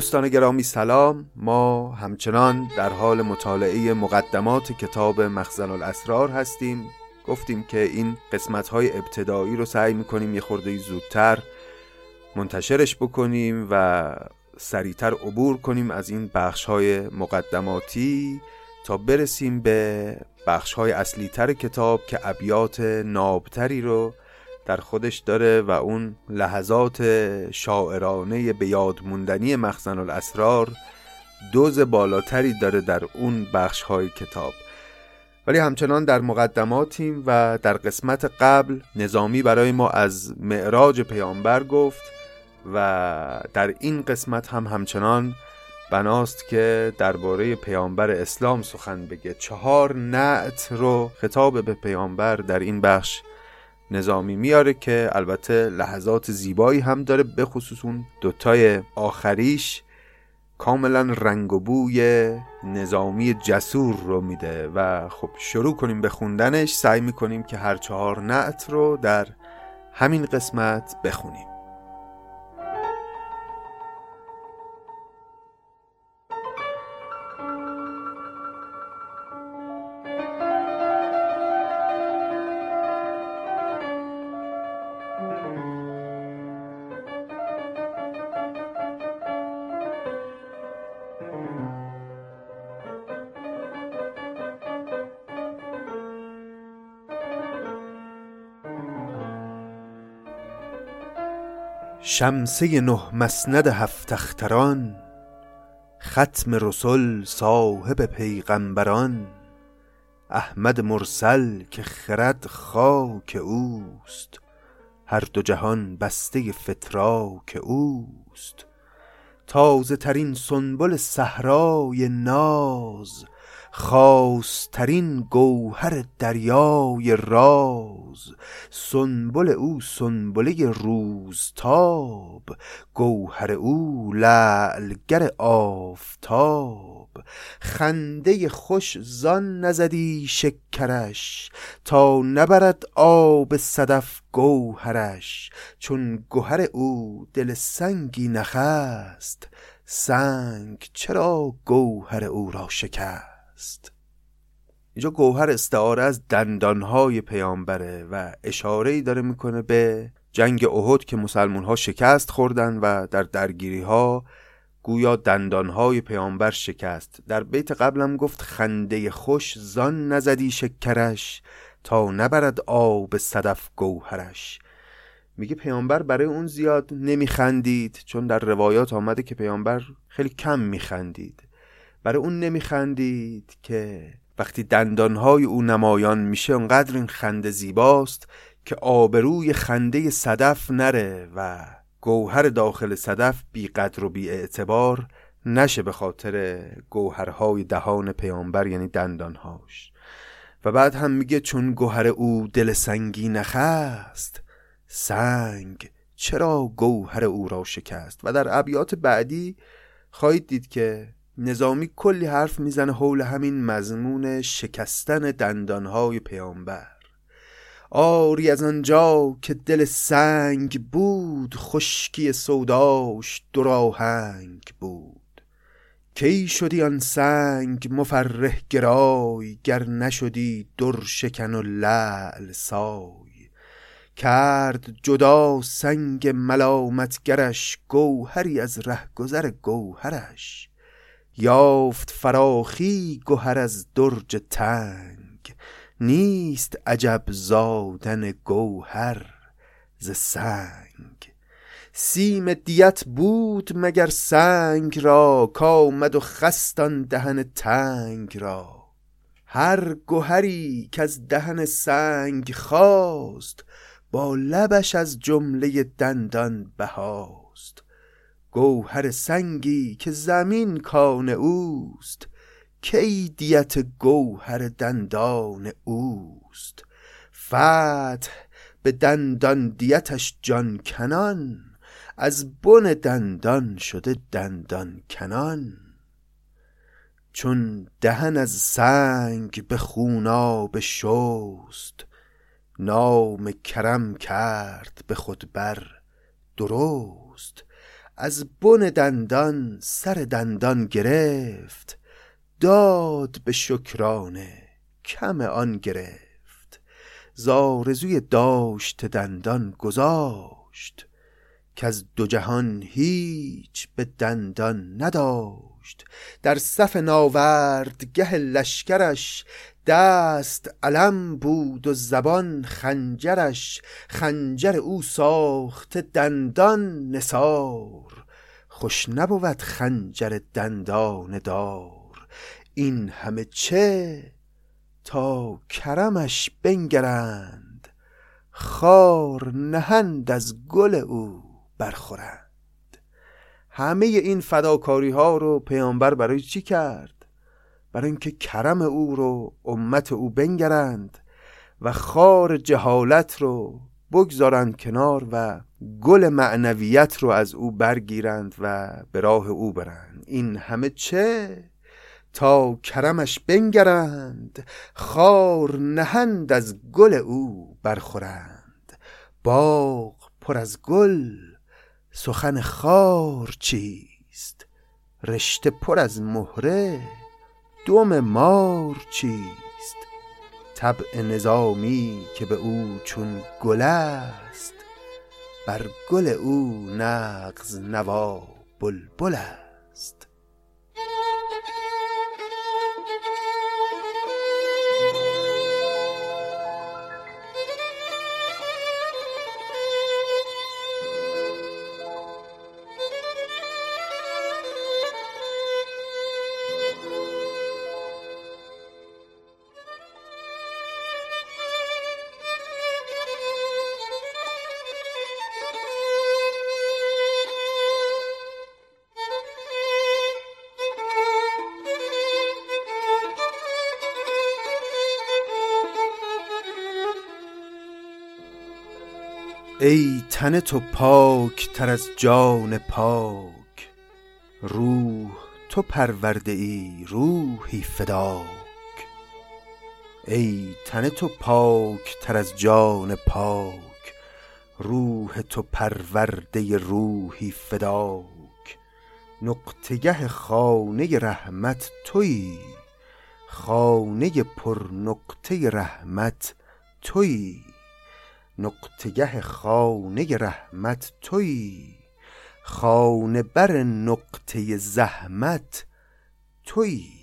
دوستان گرامی سلام. ما همچنان در حال مطالعه مقدمات کتاب مخزن الاسرار هستیم. گفتیم که این قسمت های ابتدایی رو سعی می‌کنیم یه خورده زودتر منتشرش بکنیم و سریعتر عبور کنیم از این بخش های مقدماتی تا برسیم به بخش های اصلی تر کتاب که ابیات نابتری رو در خودش داره و اون لحظات شاعرانه به یاد موندنی مخزن الاسرار دوز بالاتری داره در اون بخش های کتاب. ولی همچنان در مقدماتیم و در قسمت قبل نظامی برای ما از معراج پیامبر گفت و در این قسمت هم همچنان بناست که درباره پیامبر اسلام سخن بگه. چهار نعت رو خطاب به پیامبر در این بخش نظامی میاره که البته لحظات زیبایی هم داره به خصوص اون دوتای آخریش کاملا رنگ و بوی نظامی جسور رو میده. و خب شروع کنیم به خوندنش. سعی می‌کنیم که هر چهار نعت رو در همین قسمت بخونیم. شمسه نه مسند هفت اختران ختم رسل صاحب پیغمبران احمد مرسل که خرد خاک اوست هر دو جهان بسته فتراک اوست. تازه ترین سنبل صحرای ناز خاصترین گوهر دریای راز. سنبل او سنبله روزتاب گوهر او لعلگر آفتاب. خنده خوش زان نزدی شکرش تا نبرد آب صدف گوهرش. چون گوهر او دل سنگی نخست سنگ چرا گوهر او را شکست؟ اینجا گوهر استعاره از دندانهای پیامبره و اشاره ای داره می‌کنه به جنگ احد که مسلمون ها شکست خوردن و در درگیری ها گویا دندانهای پیامبر شکست. در بیت قبلم گفت خنده خوش زان نزدی شکرش تا نبرد آب صدف گوهرش. میگه پیامبر برای اون زیاد نمیخندید چون در روایات آمده که پیامبر خیلی کم میخندید. برای اون نمیخندید که وقتی دندانهای او نمایان میشه اونقدر این خنده زیباست که آبروی خنده صدف نره و گوهر داخل صدف بی قدر و بی اعتبار نشه به خاطر گوهرهای دهان پیامبر یعنی دندانهاش. و بعد هم میگه چون گوهر او دل سنگی نخست سنگ چرا گوهر او را شکست؟ و در ابیات بعدی خواهید دید که نظامی کلی حرف می‌زنه حول همین مضمون شکستن دندانهای پیامبر. آری از آنجا که دل سنگ بود خشکی سوداش دراهنگ بود. کی شدی آن سنگ مفرح گرای گر نشدی در شکن و لعل سای. کرد جدا سنگ ملامتگرش گوهری از رهگذر گوهرش. یافت فراخی گوهر از درج تنگ. نیست عجب زادن گوهر ز سنگ. سیم دیت بود مگر سنگ را کامد و خستان دهن تنگ را. هر گوهری که از دهن سنگ خواست با لبش از جمله دندان بهاست. گوهر سنگی که زمین کان اوست کی دیت گوهر دندان اوست؟ فتح به دندان دیتش جان کنان از بن دندان شده دندان کنان. چون دهن از سنگ به خوناب شست نام کرم کرد به خود بر درست. از بن دندان سر دندان گرفت داد به شکرانه کم آن گرفت. زارزوی داشت دندان گذاشت که از دو جهان هیچ به دندان نداشت. در صف ناورد گه لشکرش دست علم بود و زبان خنجرش خنجر او ساخت دندان نسار خوش نبود خنجر دندان دار. این همه چه تا کرمش بنگرند. خار نهند از گل او برخورند. همه این فداکاری ها رو پیامبر برای چی کرد؟ برای اینکه کرم او رو امت او بنگرند و خار جهالت رو بگذارند کنار و گل معنویت رو از او برگیرند و به راه او برند. این همه چه؟ تا کرمش بنگرند خار نهند از گل او برخورند. باغ پر از گل سخن خار چیست؟ رشته پر از مهره. دم مار چیست؟ طبع نظامی که به او چون گل است بر گل او نغز نوا بلبل است. تن تو پاک تر از جان پاک. روح تو پرورده ای روحی فداک. ای تن تو پاک تر از جان پاک روح تو پرورده روحی فداک. نقطگه خانه رحمت تویی خانه پر نقطه رحمت تویی. نقطگه خانه رحمت تویی خانه بر نقطه زحمت تویی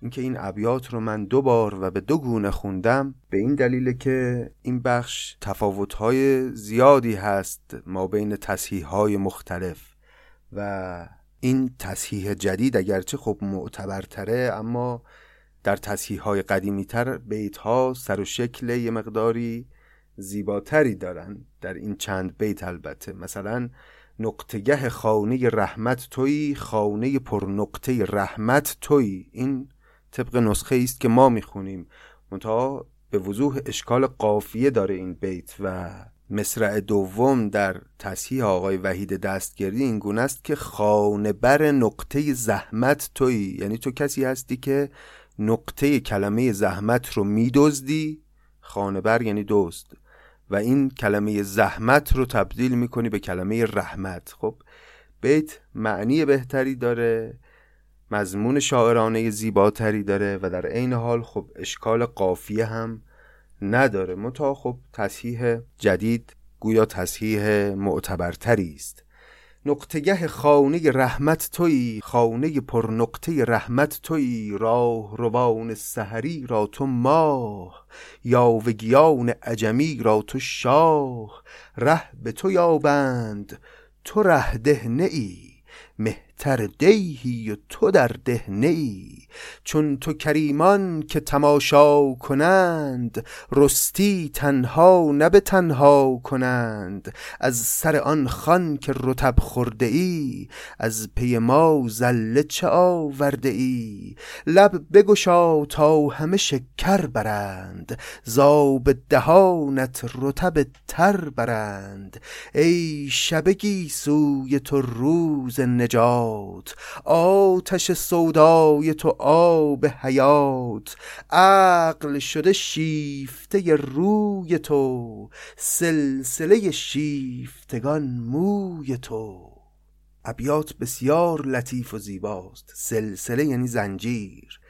اینکه این ابیات رو من دو بار و به دو گونه خوندم به این دلیل که این بخش تفاوت‌های زیادی هست ما بین تصحیح‌های مختلف و این تصحیح جدید اگرچه خب معتبرتره اما در تصحیح‌های قدیمیتر بیت‌ها سر و شکل یه مقداری زیباتری دارن در این چند بیت البته. مثلا نقطگه خانه رحمت توی خانه پر نقطه رحمت توی این طبق نسخه است که ما می‌خونیم. منتها به وضوح اشکال قافیه داره این بیت و مصرع دوم در تصحیح آقای وحید دستگردی این گونه است که خانه بر نقطه زحمت توی یعنی تو کسی هستی که نقطه کلمه زحمت رو میدزدی خانه بر یعنی دوست و این کلمه زحمت رو تبدیل می‌کنی به کلمه رحمت. خب بیت معنی بهتری داره مضمون شاعرانه زیباتری داره و در عین حال خب اشکال قافیه هم نداره. متا خب تصحیح جدید گویا تصحیح معتبرتری است. نقطگه خانه رحمت توی خانه پر نقطه رحمت توی راه روان سحری را تو ماه یاوگیان عجمی را تو شاه. ره به تو یابند تو ره ده ای. مهتر دیهی و تو در دهنه ای. چون تو کریمان که تماشا کنند رستی تنها نه به تنها کنند. از سر آن خان که رتب خورده ای از پی ما زله چه آورده ای؟ لب بگشا تا همه شکر برند. زاب دهانت رتب تر برند. ای شبگی سوی تو روز نجات آتش سودای تو آب حیات. عقل شده شیفته روی تو سلسله شیفتگان موی تو. ابیات بسیار لطیف و زیباست سلسله یعنی زنجیر.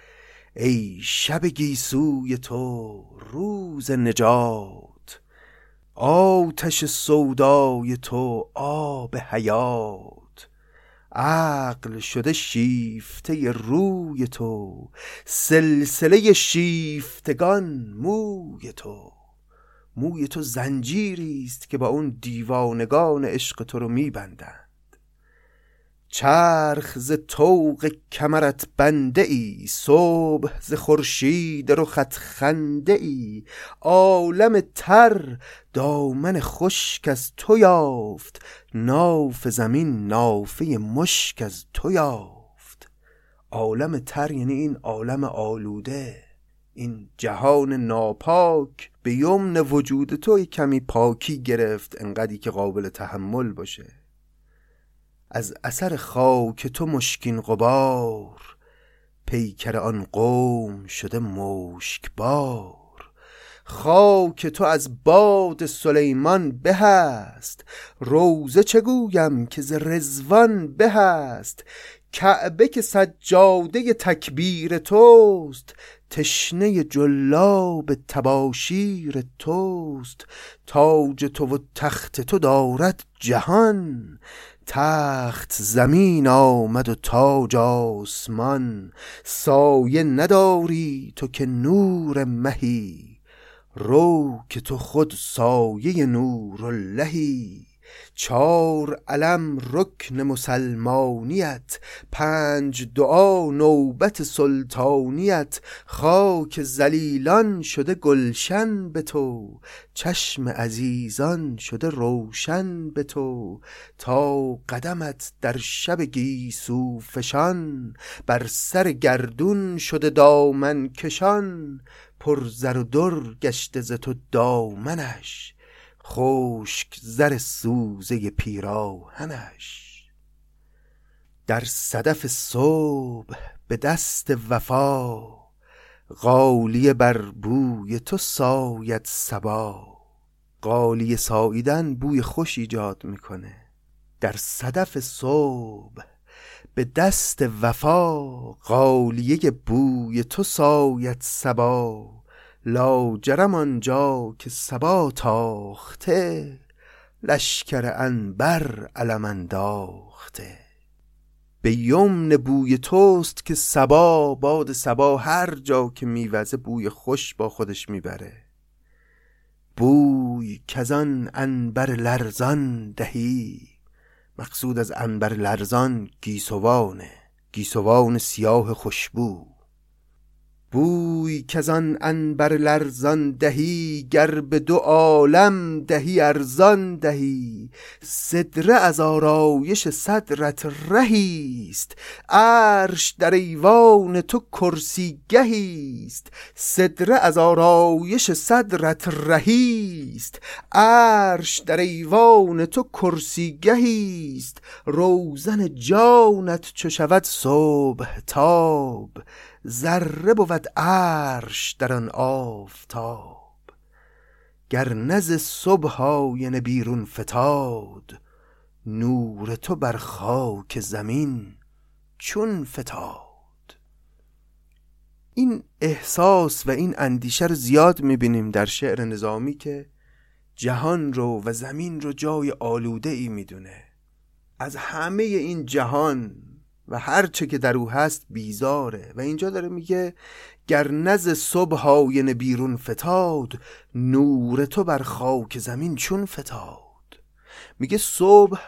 ای شب گیسوی تو روز نجات. آتش سودای تو آب حیات. عقل شده شیفته روی تو سلسله شیفتگان موی تو. موی تو زنجیری است که با اون دیوانگان عشق تو رو میبندند چرخ ز طوق کمرت بنده ای صبح ز خورشید رخت خنده ای عالم تر دامن خشک از تو یافت ناف زمین نافه مشک از تو یافت. عالم تر یعنی این عالم آلوده این جهان ناپاک. به یمن وجود تو کمی پاکی گرفت انقدی که قابل تحمل باشه. از اثر خاک تو مشکین غبار پیکر آن قوم شده مشکبار خاک تو از باد سلیمان به است روزه چه گویم که ز رزوان به است؟ کعبه که سجاده تکبیر توست تشنه جلاب تباشیر توست. تاج تو و تخت تو دارد جهان تخت زمین آمد و تاج آسمان سایه نداری تو که نور مهی رو که تو خود سایه نور اللهی. چار علم رکن مسلمانیت پنج دعا نوبت سلطانیت خاک زلیلان شده گلشن به تو چشم عزیزان شده روشن به تو تا قدمت در شب گیسو فشان بر سر گردون شده دامن کشان پر زر و در گشته ز تو دامنش. خشک زر سوزه پیراهنش. در صدف صبح به دست وفا قالیه بر بوی تو ساید سبا قالیه ساییدن بوی خوش ایجاد می‌کنه. در صدف صبح به دست وفا قالیه بوی تو ساید سبا لاجرم آنجا که سبا تاخته لشکر انبر علم انداخته. به یمن بوی توست که سبا باد سبا هر جا که میوزه بوی خوش با خودش می‌بره. بوی کزان انبر لرزان دهی مقصود از انبر لرزان گیسوانه گیسوان سیاه خوشبو. بوی کزان انبر لرزان دهی گر به دو عالم دهی ارزان دهی. صدره از آرایش صدرت رهیست عرش در ایوان تو کرسی گهیست. صدره از آرایش صدرت رهیست عرش در ایوان تو کرسی گهیست. روزن جانت چو شود صبح تاب. ذره بود عرش در آن آفتاب. گر نز صبح آینه بیرون فتاد نور تو بر خاک زمین چون فتاد. این احساس و این اندیشه رو زیاد می‌بینیم در شعر نظامی که جهان رو و زمین رو جای آلوده ای می‌دونه. از همه این جهان و هر چه که در او هست بیزاره. و اینجا داره میگه گر نز صبح آینه بیرون فتاد نور تو بر خاک زمین چون فتاد. میگه صبح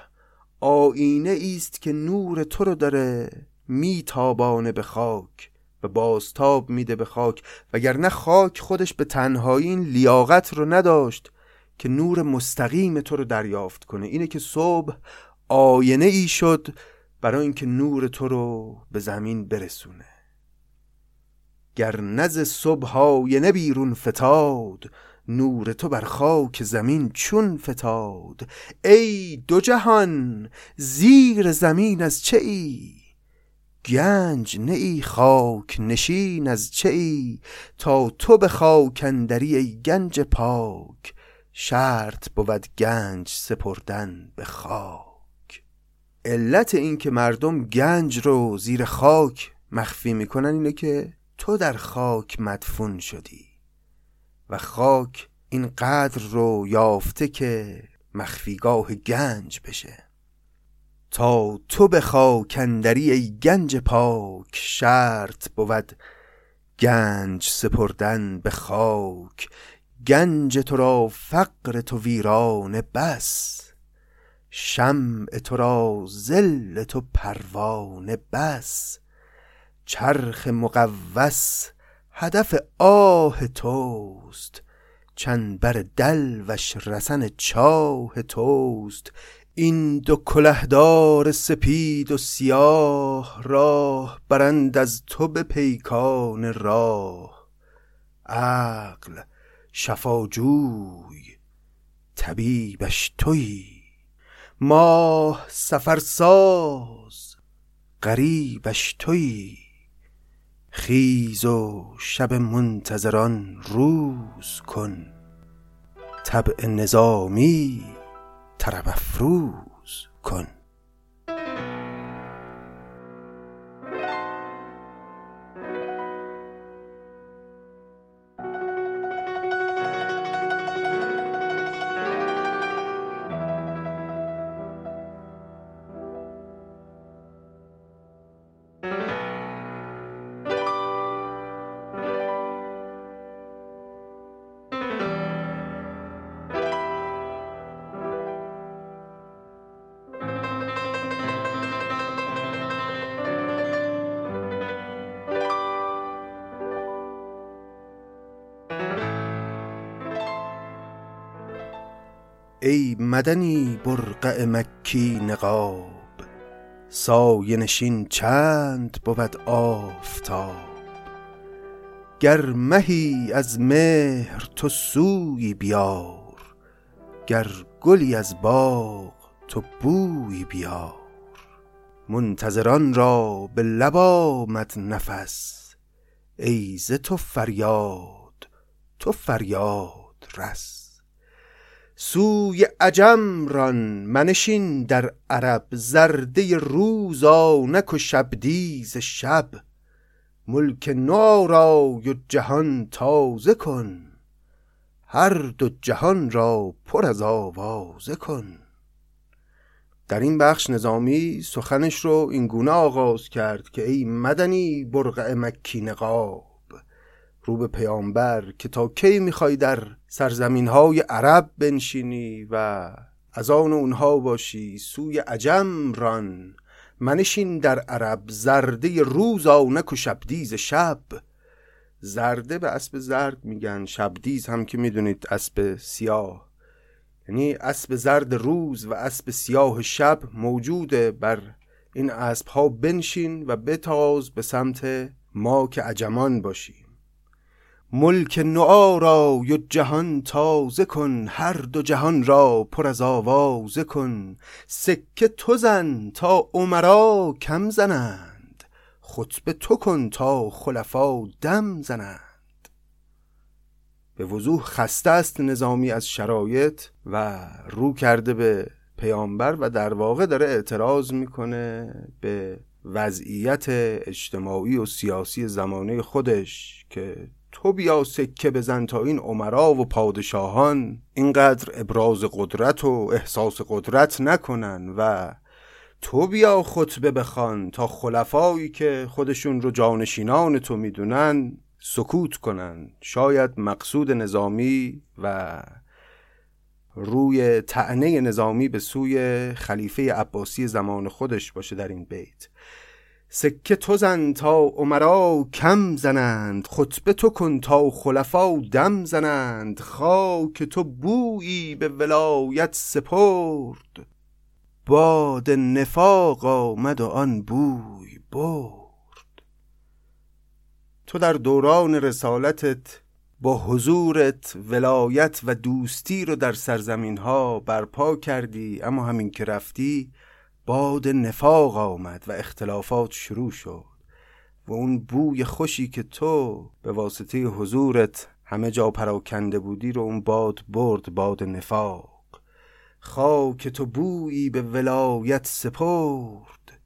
آینه است که نور تو رو داره میتابانه به خاک و بازتاب میده به خاک. وگرنه خاک خودش به تنهایی این لیاقت رو نداشت که نور مستقیم تو رو دریافت کنه. اینه که صبح آینه ای شد برای اینکه نور تو رو به زمین برسونه. گر نز صبح آینه بیرون فتاد نور تو بر خاک زمین چون فتاد. ای دو جهان زیر زمین از چه ای؟ گنج نه ای خاک نشین از چه ای؟ تا تو به خاک اندری ای گنج پاک. شرط بود گنج سپردن به خاک. علت این که مردم گنج رو زیر خاک مخفی می‌کنن اینه که تو در خاک مدفون شدی و خاک این قدر رو یافته که مخفیگاه گنج بشه. تا تو به خاکندری ای گنج پاک شرط بود گنج سپردن به خاک. گنج تو را فقر تو ویران بس. شمع تو را زل تو پروانه بس. چرخ مقوس هدف آه توست. چند بر وش رسن چاه توست. این دو کلهدار سپید و سیاه راه برند از تو به پیکان راه. عقل شفاجوی طبیبش توی ماه سفرساز غریبش توی. خیز و شب منتظران روز کن. طبع نظامی طرب افروز کن. ای مدنی برقع مکی نقاب. سایه نشین چند بود آفتاب. گر مهی از مهر تو سوی بیار گر گلی از باغ تو بوی بیار. منتظران را به لب آمد نفس ای ز تو فریاد تو فریاد رس. سوی عجم ران منشین در عرب زرده روز آنک و شبدیز شب. ملک نارای و جهان تازه کن هر دو جهان را پر از آوازه کن. در این بخش نظامی سخنش رو این گونه آغاز کرد که ای مدنی برقع مکی نقاب رو به پیامبر که تا کی می‌خوای در سرزمین های عرب بنشینی و از آن اونها باشی سوی عجم ران. منشین در عرب زرده روز آنک و شبدیز شب. زرده به اسب زرد میگن شبدیز هم که می‌دونید اسب سیاه. یعنی اسب زرد روز و اسب سیاه شب موجوده بر این اسب ها بنشین و بتاز به سمت ما که عجمان باشی. ملک نوآ و جهان تازه کن هر دو جهان را پر از آوازه کن. سکه تو زن تا عمرا کم زنند خطبه تو کن تا خلفا دم زنند. به وضوح خسته است نظامی از شرایط و رو کرده به پیامبر و در واقع داره اعتراض می‌کنه به وضعیت اجتماعی و سیاسی زمانه خودش که تو بیا سکه بزن تا این عمرا و پادشاهان. اینقدر ابراز قدرت و احساس قدرت نکنن و تو بیا خطبه بخوان تا خلفایی که خودشون رو جانشینان تو می‌دونن سکوت کنن. شاید مقصود نظامی و روی تعنه نظامی به سوی خلیفه عباسی زمان خودش باشه در این بیت. سکه تو زن تا عمرا کم زنند خطبه تو کن تا خلفا دم زنند خاک تو بویی به ولایت سپرد. باد نفاق آمد و آن بوی برد. تو در دوران رسالتت با حضورت ولایت و دوستی رو در سرزمین ها برپا کردی اما همین که رفتی باد نفاق آمد و اختلافات شروع شد و اون بوی خوشی که تو به واسطه حضورت همه جا پراکنده بودی رو اون باد برد باد نفاق. خاک تو بویی به ولایت سپرد.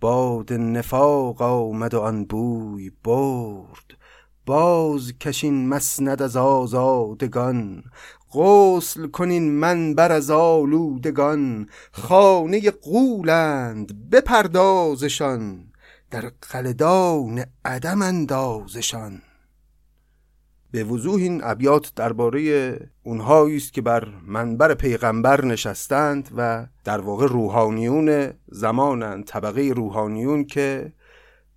باد نفاق آمد و آن بوی برد. باز کشین مسند از آزادگان. غسل کنین منبر از آلودگان. خانه قولند بپردازشان. در قلدان عدم اندازشان. به وضوح این ابیات درباره اونهایی است که بر منبر پیغمبر نشستند و در واقع روحانیون زمانند طبقه روحانیون که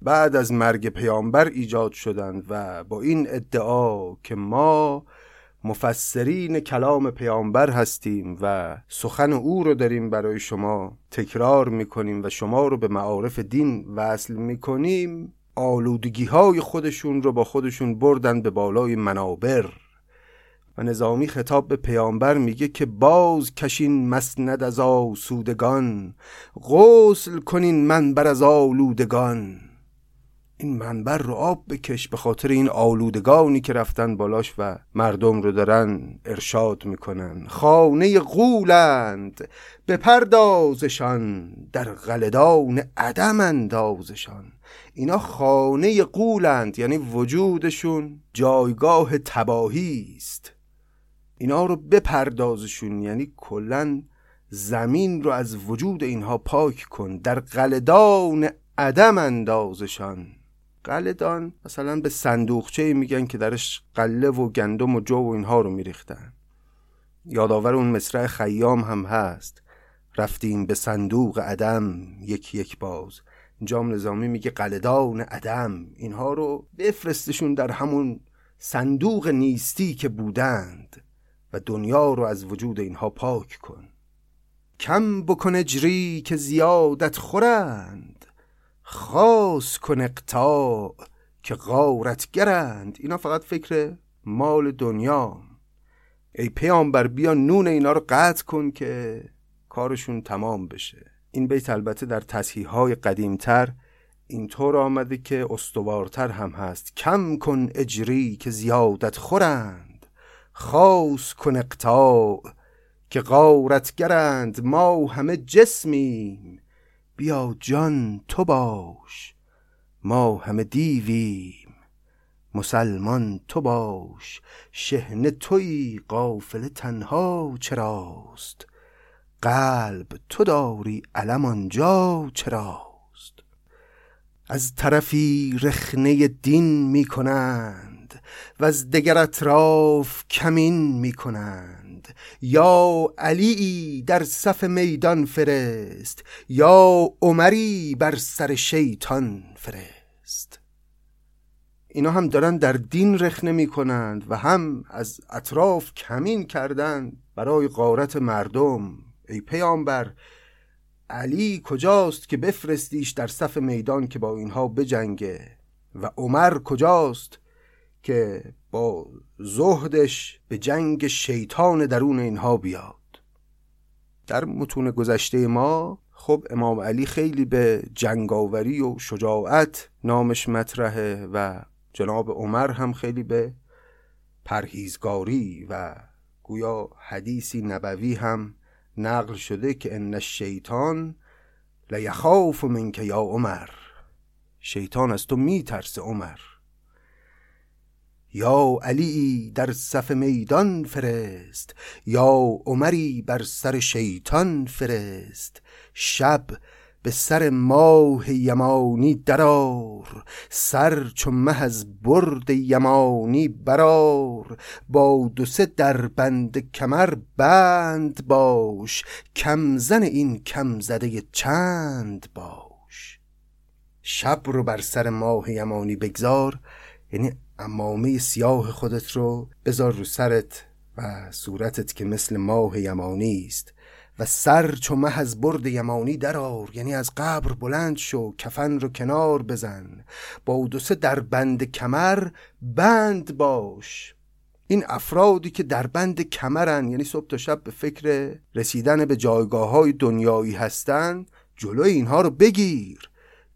بعد از مرگ پیامبر ایجاد شدند و با این ادعا که ما مفسرین کلام پیامبر هستیم و سخن او رو داریم برای شما تکرار می‌کنیم و شما رو به معارف دین وصل می‌کنیم. آلودگی های خودشون رو با خودشون بردن به بالای منابر. و نظامی خطاب به پیامبر میگه که باز کشین مسند از آسودگان غسل کنین منبر از آلودگان. این منبر رو آب بکش به خاطر این آلودگانی که رفتن بالاش و مردم رو دارن ارشاد می‌کنن. خانه غولند بپردازشان در غلدان عدم اندازشان. اینا خانه قولند یعنی وجودشون جایگاه تباهی است. اینا رو بپردازشون یعنی کلا زمین رو از وجود اینها پاک کن در قلدان عدم اندازشان. قلدان مثلا به صندوقچه میگن که درش قله و گندم و جو و اینها رو میریختن. یادآور اون مصرع خیام هم هست. رفتیم به صندوق عدم یک یک باز. جام نظامی میگه قلدان عدم. اینها رو بفرستشون در همون صندوق نیستی که بودند و دنیا رو از وجود اینها پاک کن. کم بکن اجری که زیادت خورند. خاص کن اقتاع که غارتگرند. اینا فقط فکر مال دنیا. ای پیامبر بیا نون اینا رو قطع کن که کارشون تمام بشه. این بیت البته در تصحیح های قدیمتر اینطور آمده که استوارتر هم هست. کم کن اجری که زیادت خورند. خاص کن اقتاع که غارتگرند. ما همه جسمیم. بیا جان تو باش ما همه دیویم مسلمان تو باش شهنه توی قافل تنها چراست قلب تو داری علم آنجا چراست. از طرفی رخنه دین می کنند و از دگر اطراف کمین می کنند یا علی در صف میدان فرست یا عمری بر سر شیطان فرست. اینا هم دارن در دین رخنه می کنند و هم از اطراف کمین کردند برای غارت مردم. ای پیامبر علی کجاست که بفرستیش در صف میدان که با اینها بجنگه؟ و عمر کجاست که با زهدش به جنگ شیطان درون اینها بیاد. در متون گذشته ما خب امام علی خیلی به جنگاوری و شجاعت نامش مطرحه و جناب عمر هم خیلی به پرهیزگاری و گویا حدیثی نبوی هم نقل شده که ان الشیطان لیخاف منک یا عمر. شیطان از تو میترسه عمر. یا علی در صف میدان فرست یا عمری بر سر شیطان فرست. شب به سر ماه یمانی درار سر چو مه از برد یمانی برار با دو سه در بند کمر بند باش کم زن این کم زده چند باش. شب رو بر سر ماه یمانی بگذار یعنی امامه سیاه خودت رو بذار رو سرت و صورتت که مثل ماه یمانی است و سر چو مه از برد یمانی درار یعنی از قبر بلند شو کفن رو کنار بزن. با دو سه در بند کمر بند باش. این افرادی که در بند کمرن یعنی صبح تا شب به فکر رسیدن به جایگاه های دنیایی هستند جلوی اینها رو بگیر.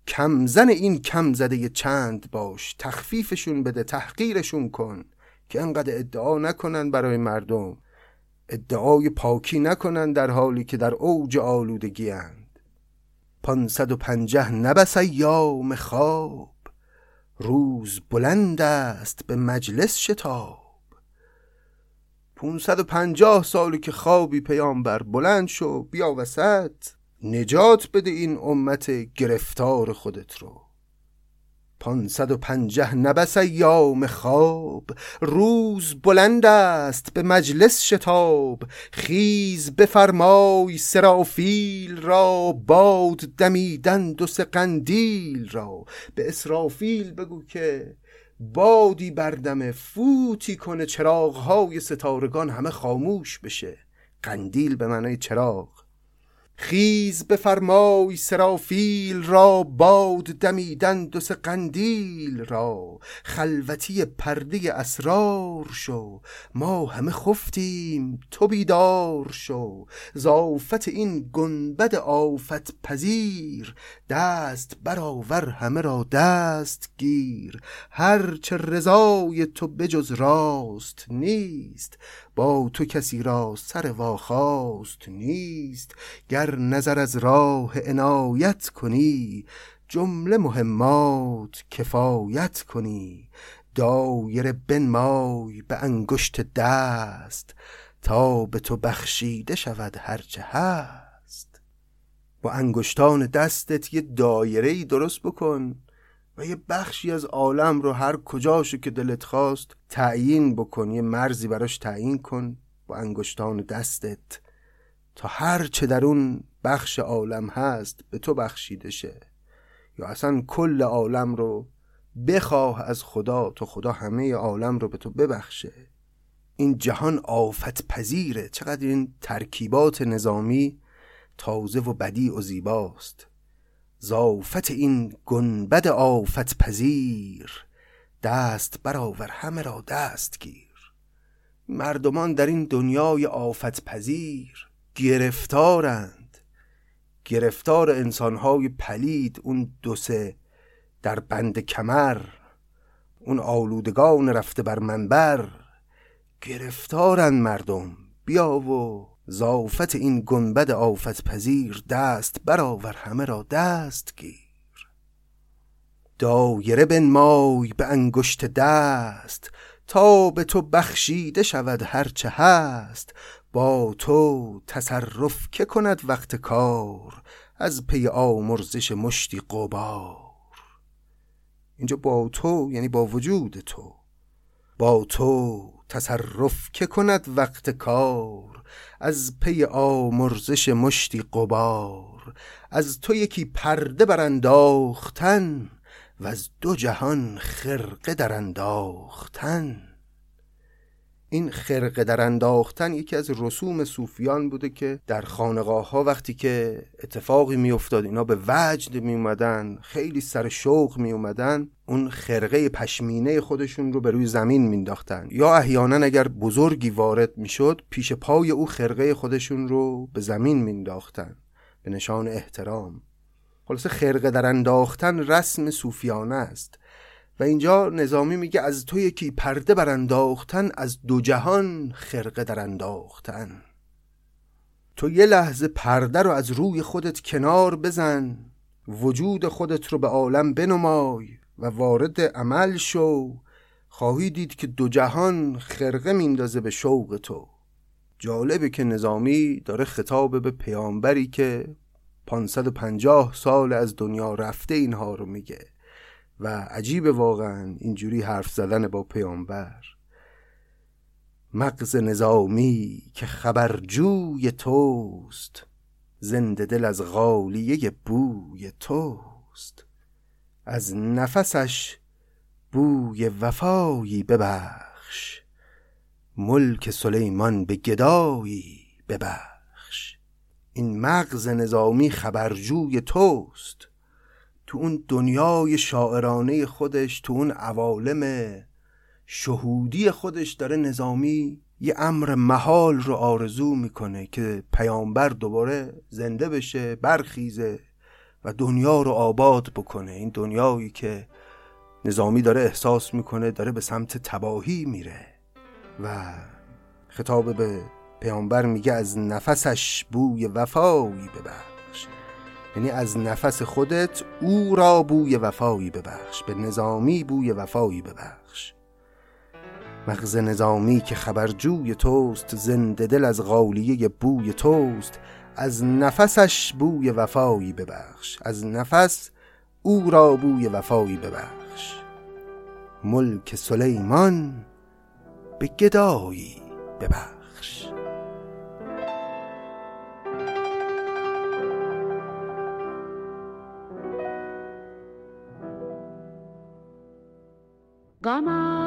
کمزن این کم زده چند باش تخفیفشون بده تحقیرشون کن که انقدر ادعا نکنن برای مردم. ادعای پاکی نکنند در حالی که در اوج آلودگی اند. پانصد و پنجه نبس ایام خواب. روز بلند است به مجلس شتاب. پونصد و پنجاه سالی که خوابی پیامبر بلند شو بیا وسط. نجات بده این امت گرفتار خودت رو. پانصد و پنجه نبس ایام خواب. روز بلند است به مجلس شتاب. خیز بفرمای سرافیل را. باد دمیدن دو قندیل را. به اسرافیل بگو که بادی بردم فوتی کنه چراغهای ستارگان همه خاموش بشه. قندیل به معنای چراغ. خیز بفرمای سرافیل را باد دمیدن دو قندیل را. خلوتی پرده اسرار شو. ما همه خفتیم تو بیدار شو. زافت این گنبد آفت پذیر. دست برآور همه را دست گیر. هر چه رضای تو بجز راست نیست. با تو کسی را سر واخواست نیست گر نظر از راه عنایت کنی جمله مهمات کفایت کنی. دایر بنمای به انگشت دست تا به تو بخشیده شود هرچه هست. با انگشتان دستت یه دایره ای درست بکن. و یه بخشی از عالم رو هر کجاشو که دلت خواست تعیین بکن یه مرزی براش تعیین کن با انگشتان دستت. تا هر چه در اون بخش عالم هست به تو بخشیده شه. یا اصلا کل عالم رو بخواه از خدا تو خدا همه عالم رو به تو ببخشه. این جهان آفت پذیره چقدر این ترکیبات نظامی تازه و بدی و زیباست. زافت این گنبد آفت پذیر. دست برآور همه را دست گیر. مردمان در این دنیای آفت پذیر گرفتارند. گرفتار انسانهای پلید اون دو سه در بند کمر. اون آلودگان رفته بر منبر. گرفتارند مردم. بیا و زافت این گنبد آفت پذیر دست برآور همه را دست گیر. دایره بنمای به انگشت دست تا به تو بخشیده شود هرچه هست. با تو تصرف که کند وقت کار از پی آمرزش مشتی قبار اینجا با تو یعنی با وجود تو با تو تصرف که کند وقت کار. از پی آمرزش مشتی قبار از تو یکی پرده برانداختن و از دو جهان خرقه در انداختن. این خرقه در انداختن یکی از رسوم صوفیان بوده که در خانقاه ها وقتی که اتفاقی می افتاد اینا به وجد می اومدن خیلی سر شوق می اومدن اون خرقه پشمینه خودشون رو به روی زمین مینداختن یا احیانا اگر بزرگی وارد می‌شد پیش پای او خرقه خودشون رو به زمین مینداختن به نشان احترام. خلاصه خرقه در انداختن رسم صوفیانه است. و اینجا نظامی میگه از تو یکی پرده برانداختن از دو جهان خرقه در انداختن تو یه لحظه پرده رو از روی خودت کنار بزن وجود خودت رو به عالم بنمای و وارد عمل شو. خواهی دید که دو جهان خرقه میندازه به شوق تو. جالبه که نظامی داره خطاب به پیامبری که 550 سال از دنیا رفته اینها رو میگه. و عجیب واقعا اینجوری حرف زدن با پیامبر. مغز نظامی که خبرجوی توست زنده دل از غالیه بوی توست. از نفسش بوی وفایی ببخش ملک سلیمان به گدایی ببخش. این مغز نظامی خبرجوی توست. تو اون دنیای شاعرانه خودش تو اون عوالم شهودی خودش داره نظامی یه امر محال رو آرزو می‌کنه که پیامبر دوباره زنده بشه برخیزه و دنیا رو آباد بکنه. این دنیایی که نظامی داره احساس می‌کنه داره به سمت تباهی میره و خطاب به پیامبر میگه از نفسش بوی وفایی ببخش یعنی از نفس خودت او را بوی وفایی ببخش به نظامی بوی وفایی ببخش. مغز نظامی که خبرجوی توست زنده دل از غالیه بوی توست. از نفسش بوی وفایی ببخش از نفس او را بوی وفایی ببخش. ملک سلیمان به گدایی ببخش. 干吗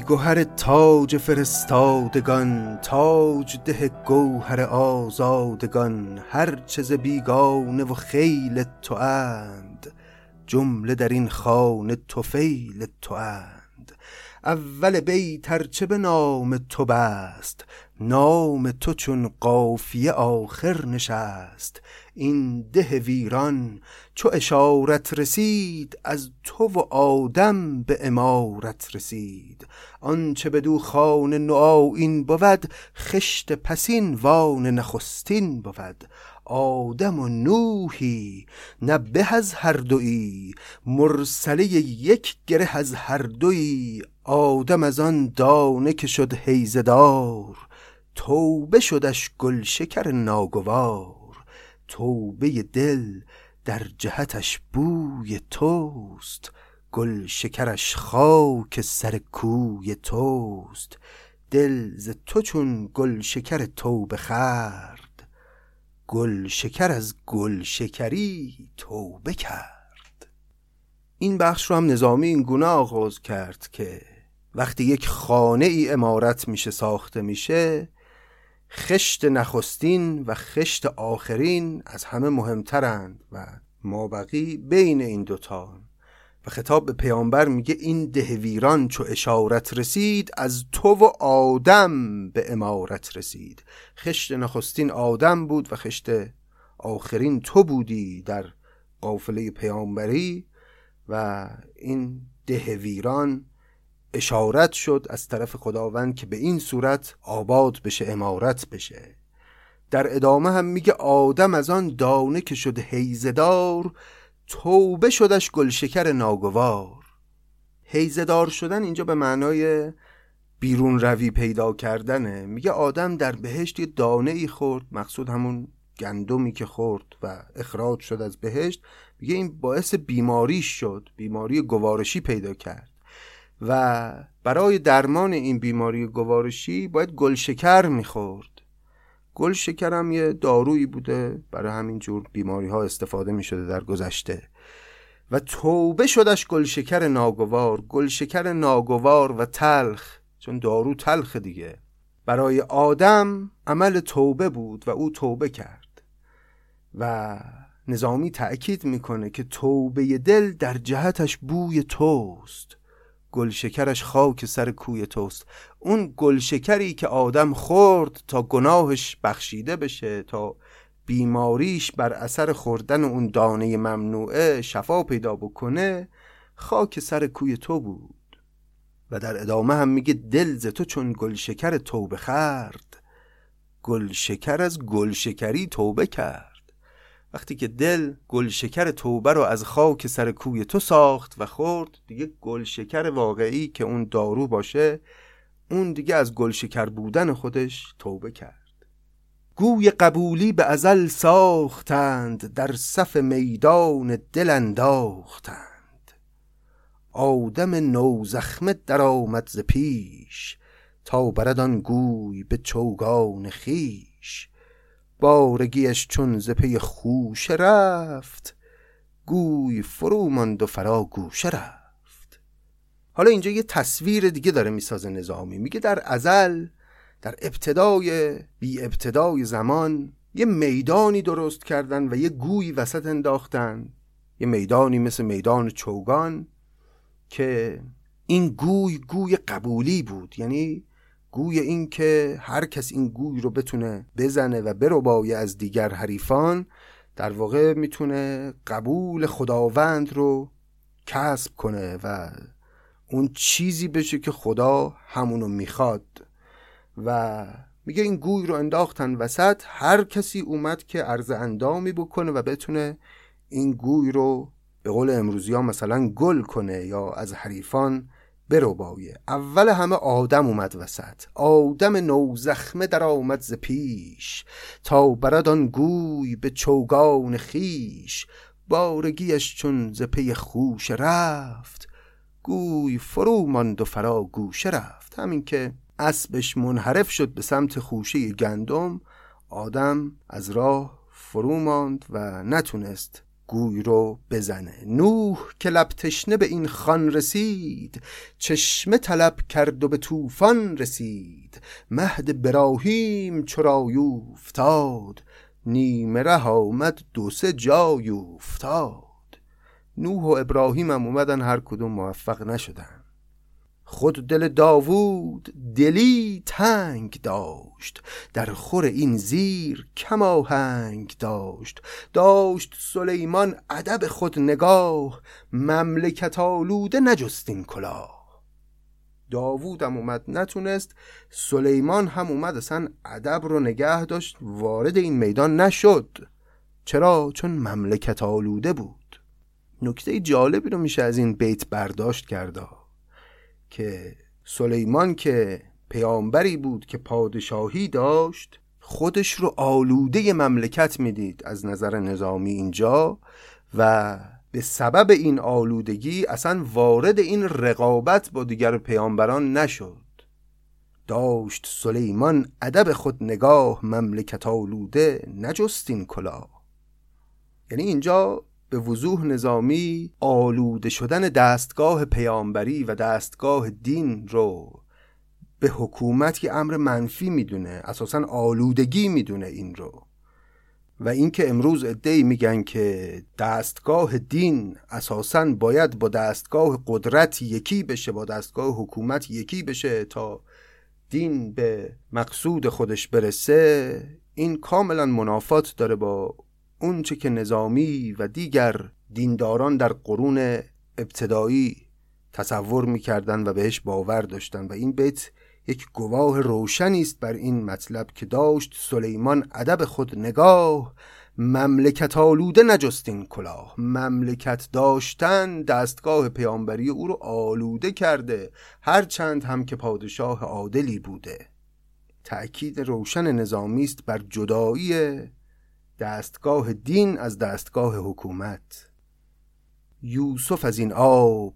گوهر تاج فرستادگان تاج ده گوهر آزادگان هر چه بیگانه و خیل تو اند جمله در این خانه توفیل تو اند. اول بیت ارچه به نام تو بست نام تو چون قافیه آخر نشست. این ده ویران چو اشارت رسید از تو و آدم به امارت رسید. آنچه بدو خانه نوآیین بود خشت پسین وان نخستین بود. آدم و نوحی نه به از هر دویی مرسله یک گره از هر دویی آدم از آن دانه که شد حیزه دار. توبه شدش گل شکر ناگوار. توبه دل در جهتش بوی توست. گل شکرش خاک سر کوی توست. دل ز تو چون گل شکر توبه خورد. گل شکر از گل شکری توبه کرد. این بخش رو هم نظامی این گونه آغاز کرد که وقتی یک خانه ای امارت میشه ساخته میشه خشت نخستین و خشت آخرین از همه مهمترند و مابقی بین این دوتا. و خطاب به پیامبر میگه این دهویران چو اشارت رسید از تو و آدم به امارت رسید. خشت نخستین آدم بود و خشت آخرین تو بودی در قافله پیامبری و این دهویران اشارت شد از طرف خداوند که به این صورت آباد بشه امارت بشه. در ادامه هم میگه آدم از آن دانه که شد هیزدار توبه شدش گلشکر ناگوار. هیزدار شدن اینجا به معنای بیرون روی پیدا کردنه. میگه آدم در بهشت یه دانه ای خورد مقصود همون گندمی که خورد و اخراج شد از بهشت. میگه این باعث بیماری شد بیماری گوارشی پیدا کرد. و برای درمان این بیماری گوارشی باید گلشکر می‌خورد. گل شکرم یه دارویی بوده برای همین جور بیماری ها استفاده می شده در گذشته. و توبه شدش گلشکر ناگوار گلشکر ناگوار و تلخ چون دارو تلخ دیگه. برای آدم عمل توبه بود و او توبه کرد. و نظامی تأکید می‌کنه که توبه دل در جهتش بوی توست. گلشکرش خاک سر کوی توست. اون گلشکری که آدم خورد تا گناهش بخشیده بشه تا بیماریش بر اثر خوردن اون دانه ممنوعه شفا پیدا بکنه خاک سر کوی تو بود. و در ادامه هم میگه دل ز تو چون گلشکر توبه خرد گلشکر از گلشکری توبه کرد. وقتی که دل گل شکر توبه رو از خاک سر کوی تو ساخت و خورد دیگه گل شکر واقعی که اون دارو باشه اون دیگه از گل شکر بودن خودش توبه کرد. گوی قبولی به ازل ساختند در صف میدان دل انداختند. آدم نو زخمه در آمد ز پیش تا بردان گوی به چوگان خیش. بارگیش چون ز پی خوش رفت گوی فرو ماند و فرا گوشه رفت. حالا اینجا یه تصویر دیگه داره می‌سازه نظامی میگه در ازل در ابتدای بی ابتدای زمان یه میدانی درست کردن و یه گوی وسط انداختن. یه میدانی مثل میدان چوگان که این گوی گوی قبولی بود یعنی گوی این که هر کس این گوی رو بتونه بزنه و بربایه از دیگر حریفان در واقع می‌تونه قبول خداوند رو کسب کنه و اون چیزی بشه که خدا همونو می‌خواد. و میگه این گوی رو انداختن وسط هر کسی اومد که عرض اندامی بکنه و بتونه این گوی رو به قول امروزی ها مثلا گل کنه یا از حریفان بربایه اول همه آدم اومد وسط. آدم نو زخمه در آمد ز پیش. تا برد گوی به چوگان خیش بارگیش چون ز پی خوش رفت. گوی فرو ماند و فرا گوشه رفت. همین که اسبش منحرف شد به سمت خوشه گندم آدم از راه فرو ماند و نتونست گوی رو بزنه. نوح که لب تشنه به این خان رسید چشمه طلب کرد و به طوفان رسید. مهد براهیم چرا افتاد نیمه ره آمد دو سه جای افتاد نوح و ابراهیم هم اومدن هر کدوم موفق نشدن. خود دل داوود دلی تنگ داشت در خور این زیر کماهنگ داشت. داشت سلیمان ادب خود نگاه مملکت آلوده نجستین کلاه. داوودم اومد نتونست سلیمان هم اومد اصلا ادب رو نگه داشت وارد این میدان نشد. چرا؟ چون مملکت آلوده بود. نکته جالبی رو میشه از این بیت برداشت کرده که سلیمان که پیامبری بود که پادشاهی داشت خودش رو آلوده مملکت می‌دید از نظر نظامی اینجا و به سبب این آلودگی اصلا وارد این رقابت با دیگر پیامبران نشد. داشت سلیمان ادب خود نگاه مملکت آلوده نجستین کلا یعنی اینجا به وضوح نظامی آلوده شدن دستگاه پیامبری و دستگاه دین رو به حکومت که امر منفی می‌دونه اساسا آلودگی می‌دونه این رو. و اینکه امروز ادعی میگن که دستگاه دین اساسا باید با دستگاه قدرت یکی بشه با دستگاه حکومت یکی بشه تا دین به مقصود خودش برسه این کاملا منافات داره با اونچه که نظامی و دیگر دینداران در قرون ابتدایی تصور می‌کردن و بهش باور داشتن و این بیت یک گواه روشنی است بر این مطلب که داشت سلیمان ادب خود نگاه مملکت آلوده نجستین کلاه. مملکت داشتن دستگاه پیامبری او رو آلوده کرده هرچند هم که پادشاه عادلی بوده. تأکید روشن نظامی است بر جدایی دستگاه دین از دستگاه حکومت. یوسف از این آب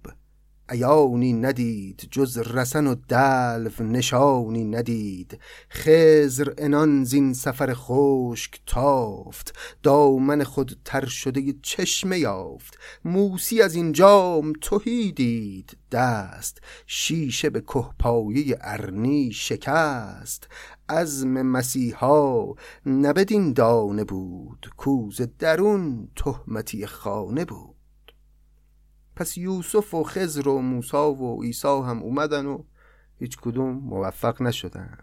عیانی ندید جز رسن و دلو نشانی ندید. خزر انان زین سفر خشک تافت دامن خود تر شده چشمه یافت. موسی از این جام توهی دید دست شیشه به کهپایه ارنی شکست. عزم مسیحا نبدین دانه بود کوز درون تهمتی خانه بود. پس یوسف و خزر و موسا و عیسی هم اومدن و هیچ کدوم موفق نشدن.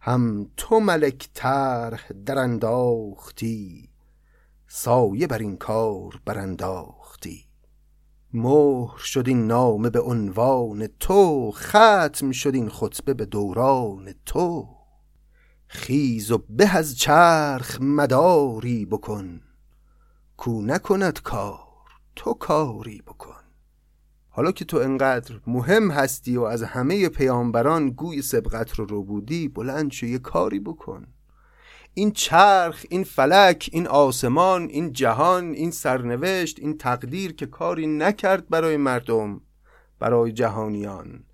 هم تو ملک طرح در انداختی سایه بر این کار برانداختی. مهر شد این نامه به عنوان تو ختم شد این خطبه به دوران تو. خیز و به از چرخ مداری بکن. کو نکند کار تو کاری بکن. حالا که تو انقدر مهم هستی و از همه پیامبران گوی سبقت رو رو بودی بلند شو یه کاری بکن. این چرخ این فلک این آسمان این جهان این سرنوشت این تقدیر که کاری نکرد برای مردم برای جهانیان.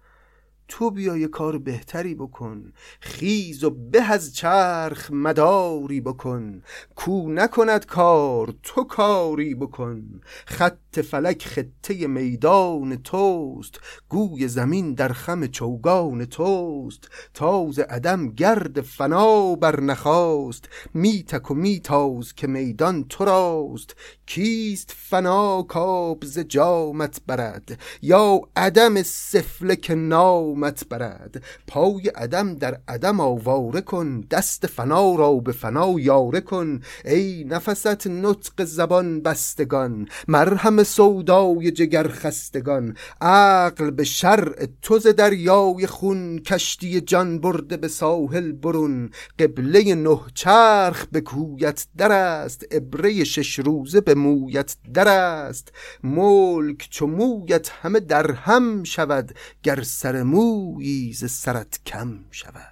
تو بیا یه کار بهتری بکن. خیز و به از چرخ مداری بکن. کو نکند کار تو کاری بکن. خط فلک خطه میدان توست گوی زمین در خم چوگان توست. تاز عدم گرد فنا بر نخواست میتک و میتاز که میدان تو راست. کیست فنا کاب ز جامت برد یا عدم سفله که نامت برد؟ پای عدم در عدم آواره کن دست فنا را به فنا یاره کن. ای نفست نطق زبان بستگان مرهم سودای جگر خستگان عقل به شرع توز دریای خون کشتی جان برده به ساحل برون. قبله نه چرخ به کویت در است ابره شش روزه به مویت در است. ملک چو مویت همه در هم شود گر سر مویی ز سرت کم شود.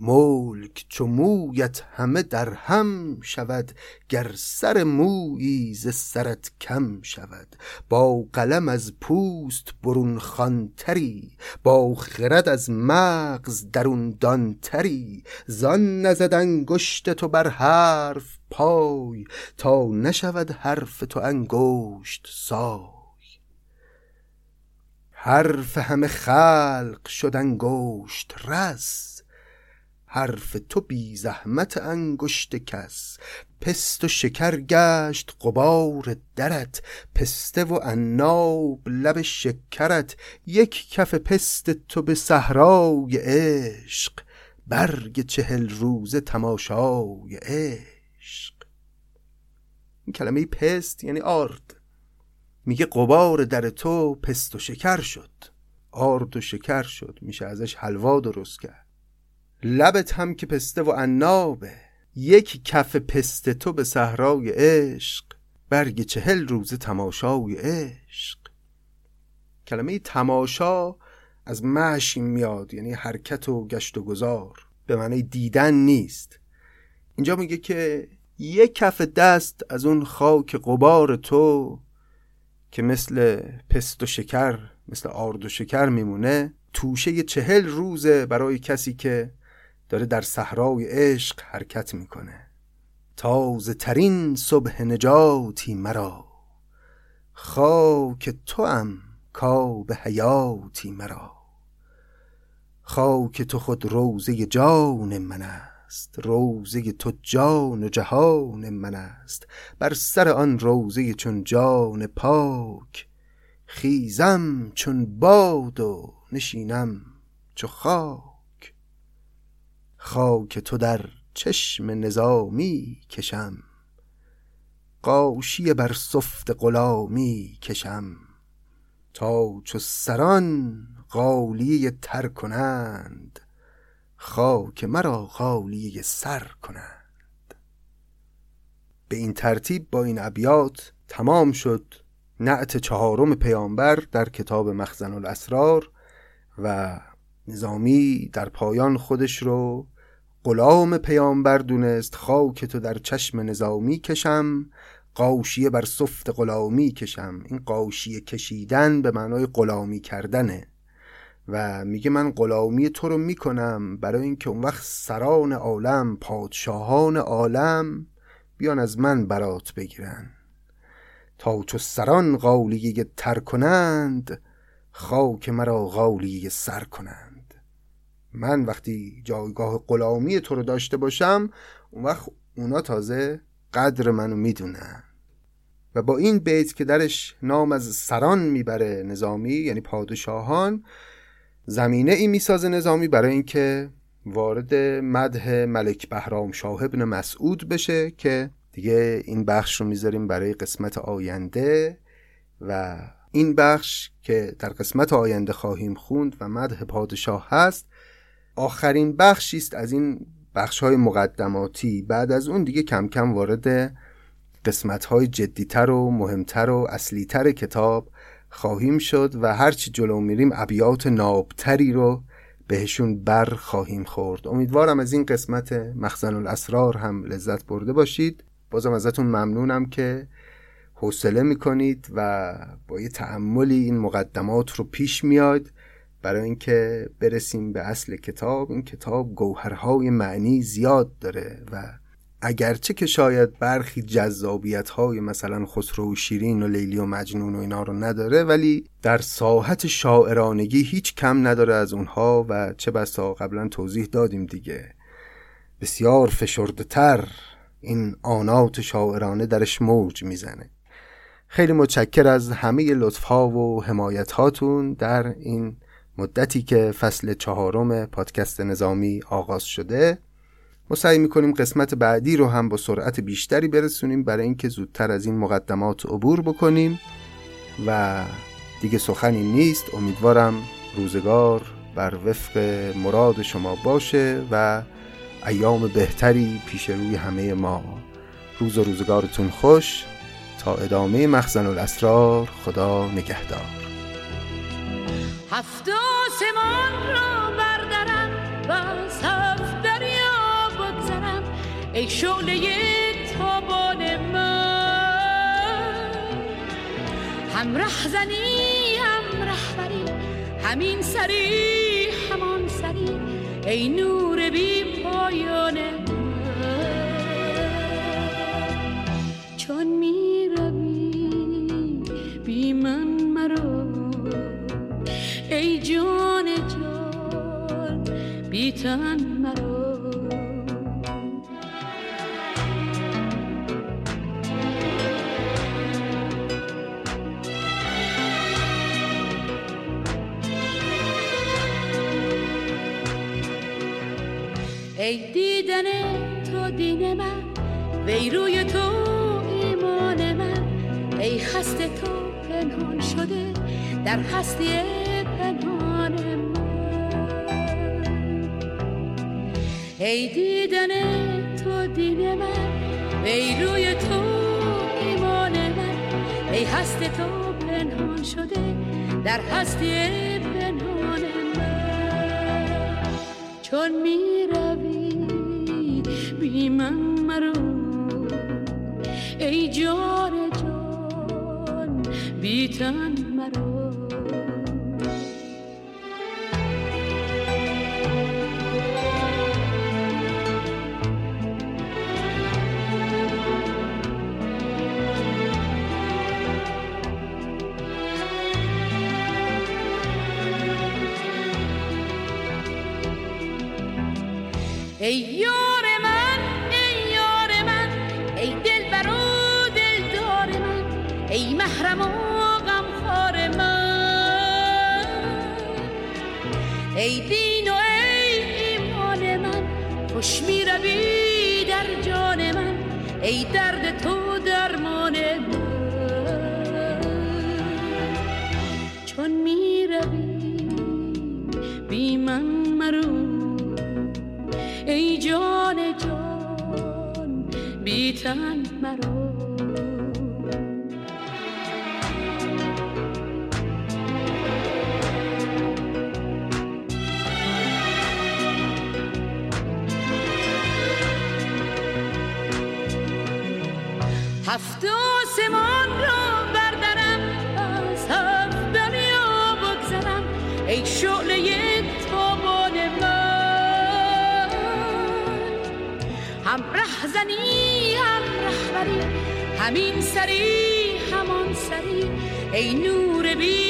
ملک چو مویت همه در هم شود گر سر مویی ز سرت کم شود. با قلم از پوست برون خانتری با خرد از مغز درون دانتری. زان نزد انگشت تو بر حرف پای تا نشود حرف تو انگشت سای. حرف همه خلق شد انگشت رس حرف تو بی زحمت انگشت کس. پست و شکر گشت قبار درت. پسته و عناب لب شکرت. یک کف پست تو به صحرای عشق. برگ چهل روزه تماشای عشق. این کلمه پست یعنی آرد. میگه قبار در تو پست و شکر شد. آرد و شکر شد. میشه ازش حلوا درست کرد. لبت هم که پسته و عنابه. یک کف پسته تو به صحرای عشق. برگ چهل روز تماشای عشق. کلمه تماشا از مشی میاد یعنی حرکت و گشت و گذار. به معنی دیدن نیست. اینجا میگه که یک کف دست از اون خاک قبار تو که مثل پست و شکر مثل آرد و شکر میمونه توشه چهل روزه برای کسی که داره در صحرای عشق حرکت می‌کنه. تازه ترین صبح نجاتی مرا. خاک تو هم کاب حیاتی مرا. خاک تو خود روزه جان من است. روزه تو جان و جهان من است. بر سر آن روزه چون جان پاک خیزم چون باد و نشینم چو خاک. خاک تو در چشم نظامی کشم. قاشی بر سفت غلامی کشم. تا چو سران غالیه تر کنند خاک مرا غالیه سر کنند. به این ترتیب با این ابیات تمام شد نعت چهارم پیامبر در کتاب مخزن الاسرار و نظامی در پایان خودش رو غلام پیامبر دونست خاک تو در چشم نظامی کشم قاشیه بر سفت غلامی کشم. این قاشیه کشیدن به معنای غلامی کردنه و میگه من غلامی تو رو می‌کنم برای اینکه اون وقت سران عالم پادشاهان عالم بیان از من برات بگیرن. تا چو سران غالیه تر کنند خاک مرا غالیه سر کنند. من وقتی جایگاه غلامی تو رو داشته باشم اون وقت اونا تازه قدر منو می‌دونن. و با این بیت که درش نام از سران می‌بره نظامی یعنی پادشاهان زمینه ای می‌سازه نظامی برای اینکه وارد مده ملک بهرام شاه ابن مسعود بشه که دیگه این بخش رو می‌ذاریم برای قسمت آینده و این بخش که در قسمت آینده خواهیم خوند و مده پادشاه هست آخرین بخشی است از این بخش های مقدماتی. بعد از اون دیگه کم کم وارد قسمت های جدیتر و مهمتر و اصلیتر کتاب خواهیم شد و هرچی جلو میریم ابیات نابتری رو بهشون بر خواهیم خورد. امیدوارم از این قسمت مخزن الاسرار هم لذت برده باشید. بازم ازتون ممنونم که حوصله می‌کنید و با یه تعملی این مقدمات رو پیش میاد برای اینکه برسیم به اصل کتاب این کتاب گوهرهای معنی زیاد داره و اگرچه که شاید برخی جذابیت های مثلا خسرو و شیرین و لیلی و مجنون و اینا رو نداره ولی در ساحت شاعرانگی هیچ کم نداره از اونها و چه بسا قبلا توضیح دادیم دیگه. بسیار فشرده تر این آنات شاعرانه درش موج می‌زنه. خیلی متشکر از همه لطف ها و حمایت هاتون در این مدتی که فصل چهارم پادکست نظامی آغاز شده ما سعی می‌کنیم قسمت بعدی رو هم با سرعت بیشتری برسونیم برای اینکه زودتر از این مقدمات عبور بکنیم و دیگه سخنی نیست. امیدوارم روزگار بر وفق مراد شما باشه و ایام بهتری پیش روی همه ما. روز و روزگارتون خوش. تا ادامه مخزن الاسرار خدا نگهدار. هفت آسمان را بردارم و صف دریا بگذرم. ای شعله تابان من هم رهزنی هم رهبری همین سری همان سری. ای نور بی پایان چون می تن مرو ای دیدن تو دین من وی روی تو ایمان من. ای خست تو پنهان شده در هستی ای دیدن تو دین من وی روی تو ایمان من ای هست تو پنهان شده در هستی پنهان من. چون می ای یار من ای یار من ای دل برو دل دار من ای محرم و غمخوار من ای دین و ای ایمان من خوش می روی در جان من ای درد تن مرو هفت آسمان را بردرم از هفت دنیا بگذرم. ای شعله تابان من. هم رهبری همین سری همان سری ای نور بی